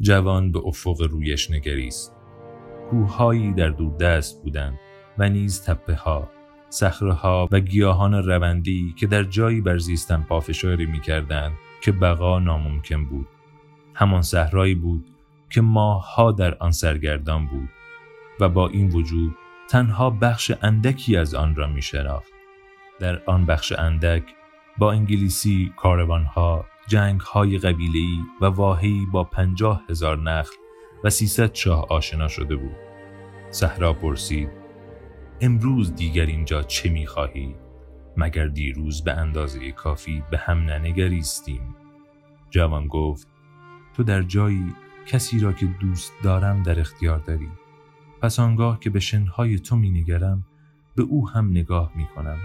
جوان به افق رویش نگریست کوههایی در دور دست بودند و نیز تپه ها ها و گیاهان روندی که در جایی بر زیستن پافشاری می کردند که بقا ناممکن بود همان صحرایی بود که ماهها در آن سرگردان بود و با این وجود تنها بخش اندکی از آن را می شناخت. در آن بخش اندک با انگلیسی کاروانها، جنگهای قبیلهی و واهی با پنجاه هزار نخل و سیصد شاه آشنا شده بود. صحرا پرسید امروز دیگر اینجا چه می‌خواهی؟ مگر دیروز به اندازه کافی به هم ننگریستیم؟ جوان گفت تو در جایی کسی را که دوست دارم در اختیار داری پس آنگاه که به شنهای تو می نگرم به او هم نگاه می کنم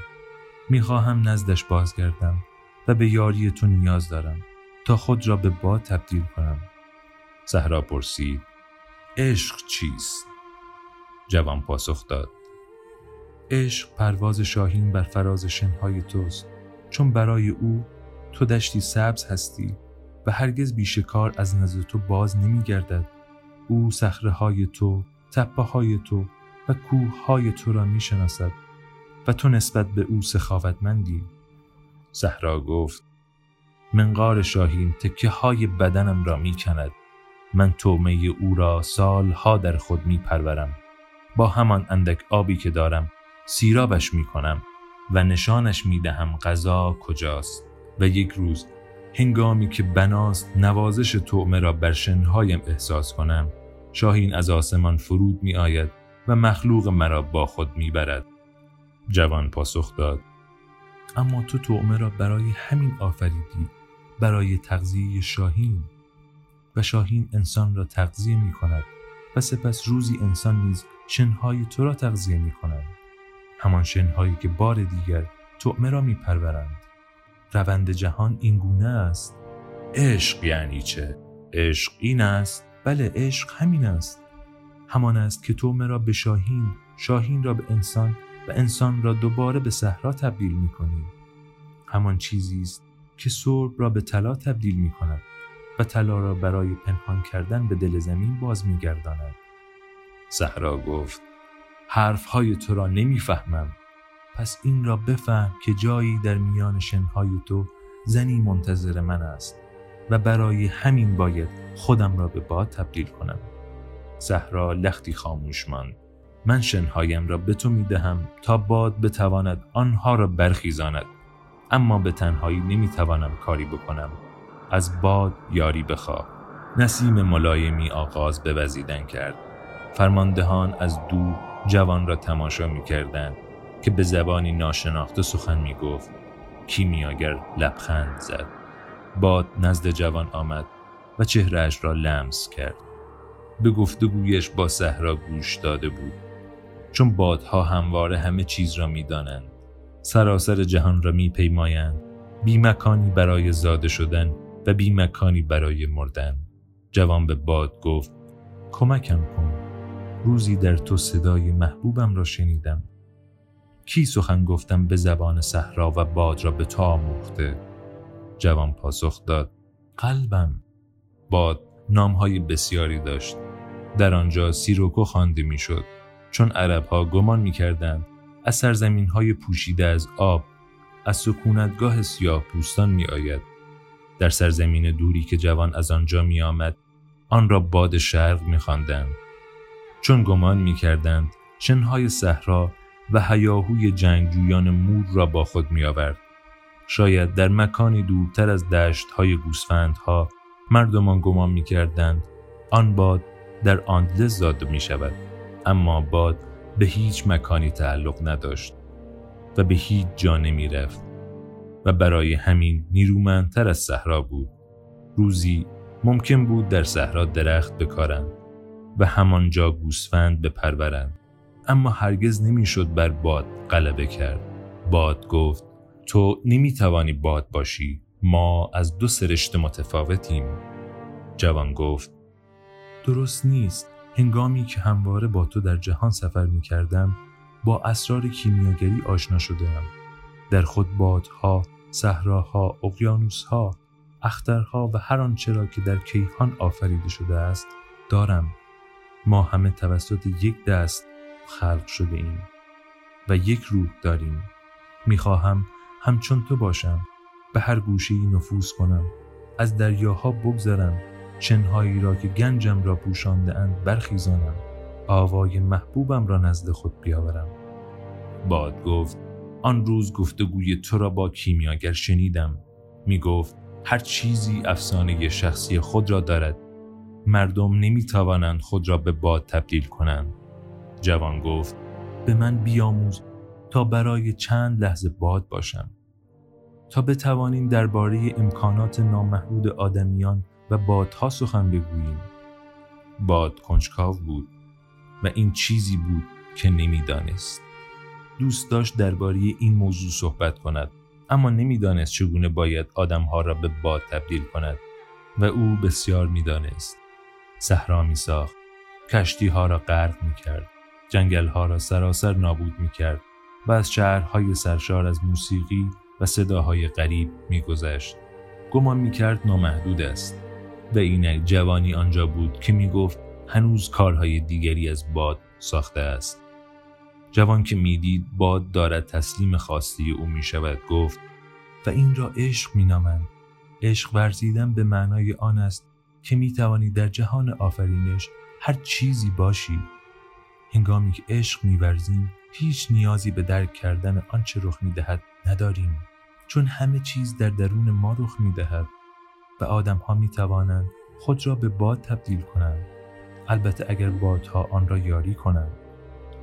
می خواهم نزدش بازگردم و به یاری تو نیاز دارم تا خود را به باد تبدیل کنم زهرا پرسید عشق چیست؟ جوان پاسخ داد عشق پرواز شاهین بر فراز شنهای توست چون برای او تو دشتی سبز هستی و هرگز بیشکار از نزد تو باز نمی گردد. او سخره های تو، تپه های تو و کوه های تو را می شناسد و تو نسبت به او سخاوتمندی. زهرا گفت منقار شاهین تکه های بدنم را می کند. من تومه او را سالها در خود می پرورم. با همان اندک آبی که دارم سیرابش می کنم و نشانش می دهم غذا کجاست و یک روز هنگامی که بناست نوازش تعمه را بر شنهایم احساس کنم شاهین از آسمان فرود می آید و مخلوق مرا با خود می برد. جوان پاسخ داد اما تو تعمه را برای همین آفریدی برای تغذیه شاهین. و شاهین انسان را تغذیه می کند و سپس روزی انسان نیز شنهای تو را تغذیه می کند همان شنهایی که بار دیگر تعمه را می پرورند روند جهان این گونه است. عشق یعنی چه؟ عشق این است. بله عشق همین است. همان است که تو مرا به شاهین شاهین را به انسان و انسان را دوباره به صحرا تبدیل می کنی. همان چیزی است که سرب را به طلا تبدیل می کند و طلا را برای پنهان کردن به دل زمین باز می گرداند. صحرا گفت حرفهای تو را نمی‌فهمم پس این را بفهم که جایی در میان شنهای تو زنی منتظر من است و برای همین باید خودم را به باد تبدیل کنم زهرا لختی خاموش ماند من شنهایم را به تو می دهم تا باد بتواند آنها را برخیزاند. اما به تنهایی نمی توانم کاری بکنم. از باد یاری بخواه. نسیم ملایمی آغاز به وزیدن کرد. فرماندهان از دو جوان را تماشا می کردن که به زبانی ناشناخته سخن می گفت کیمیاگر لبخند زد. باد نزد جوان آمد و چهرهش را لمس کرد. به گفتگویش با صحرا گوش داده بود. چون بادها همواره همه چیز را می‌دانند سراسر جهان را میپیمایند بی مکانی برای زاده شدن و بی مکانی برای مردن. جوان به باد گفت کمکم کن. روزی در تو صدای محبوبم را شنیدم. کی سخن گفتم به زبان صحرا و باد را به تو آموخته؟ جوان پاسخ داد قلبم. باد نامهای بسیاری داشت. در آنجا سیروکو خوانده می‌شد. چون عربها گمان می‌کردند از سرزمین های پوشیده از آب از سکونتگاه سیاه پوستان می آید. در سرزمین دوری که جوان از آنجا می آمد آن را باد شرق می خواندند. چون گمان می کردند شنهای صحرا و هیاهوی جنگجویان مور را با خود می آورد. شاید در مکانی دورتر از دشت های گوسفندها مردمان گمان می کردند آن باد در آندلس زاده می شود. اما باد به هیچ مکانی تعلق نداشت و به هیچ جا نمی رفت و برای همین نیرومندتر از صحرا بود. روزی ممکن بود در صحرا درخت بکارند و همانجا گوسفند بپرورند. اما هرگز نمی‌شد بر باد غلبه کرد باد گفت تو نمی‌توانی باد باشی ما از دو سرشت متفاوتیم جوان گفت درست نیست هنگامی که همواره با تو در جهان سفر می کردم با اسرار کیمیاگری آشنا شدم در خود بادها، صحراها، اقیانوسها، اخترها و هر آنچه را که در کیهان آفریده شده است دارم. ما همه توسط یک دست خلق شده ایم و یک روح داریم. می‌خواهم همچون تو باشم به هر گوشهی نفوذ کنم از دریاها بگذرم چنهایی را که گنجم را پوشانده اند برخیزانم. آوای محبوبم را نزد خود بیاورم. باد گفت آن روز گفتگوی تو را با کیمیاگر شنیدم. می گفت هر چیزی افسانه شخصی خود را دارد. مردم نمی توانند خود را به باد تبدیل کنند. جوان گفت به من بیاموز تا برای چند لحظه باد باشم. تا بتوانیم درباره امکانات نامحدود آدمیان و بادها سخن بگوییم. باد کنجکاو بود و این چیزی بود که نمی‌دانست. دوست داشت درباره این موضوع صحبت کند اما نمی‌دانست چگونه باید آدمها را به باد تبدیل کند و او بسیار می‌دانست. صحرا می ساخت کشتی ها را غرق می کرد جنگل ها را سراسر نابود می کرد و از شهرهای سرشار از موسیقی و صداهای غریب میگذشت. گمان می‌کرد نامحدود است. و اینک جوانی آنجا بود که می‌گفت هنوز کارهای دیگری از باد ساخته است. جوان که می‌دید باد دارد تسلیم خواسته او می‌شود گفت و این را عشق مینامند. عشق ورزیدن به معنای آن است که می‌توانی در جهان آفرینش هر چیزی باشی. هنگامی که عشق میورزیم هیچ نیازی به درک کردن آنچه رخ می‌دهد نداریم چون همه چیز در درون ما رخ می‌دهد. و آدم ها می توانند خود را به باد تبدیل کنند. البته اگر بادها آن را یاری کنند.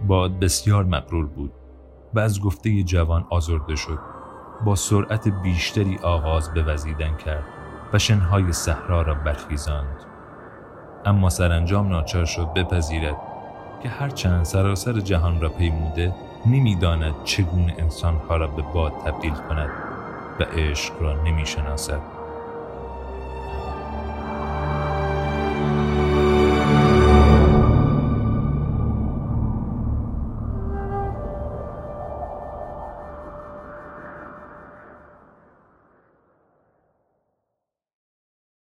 باد بسیار مقرور بود و از گفته جوان آزرده شد. با سرعت بیشتری آغاز به وزیدن کرد و شنهای صحرا را برخیزاند. اما سرانجام ناچار شد بپذیرد که هرچند سراسر جهان را پیموده نمی‌داند چگونه انسانها را به باد تبدیل کند و عشق را نمی‌شناسد.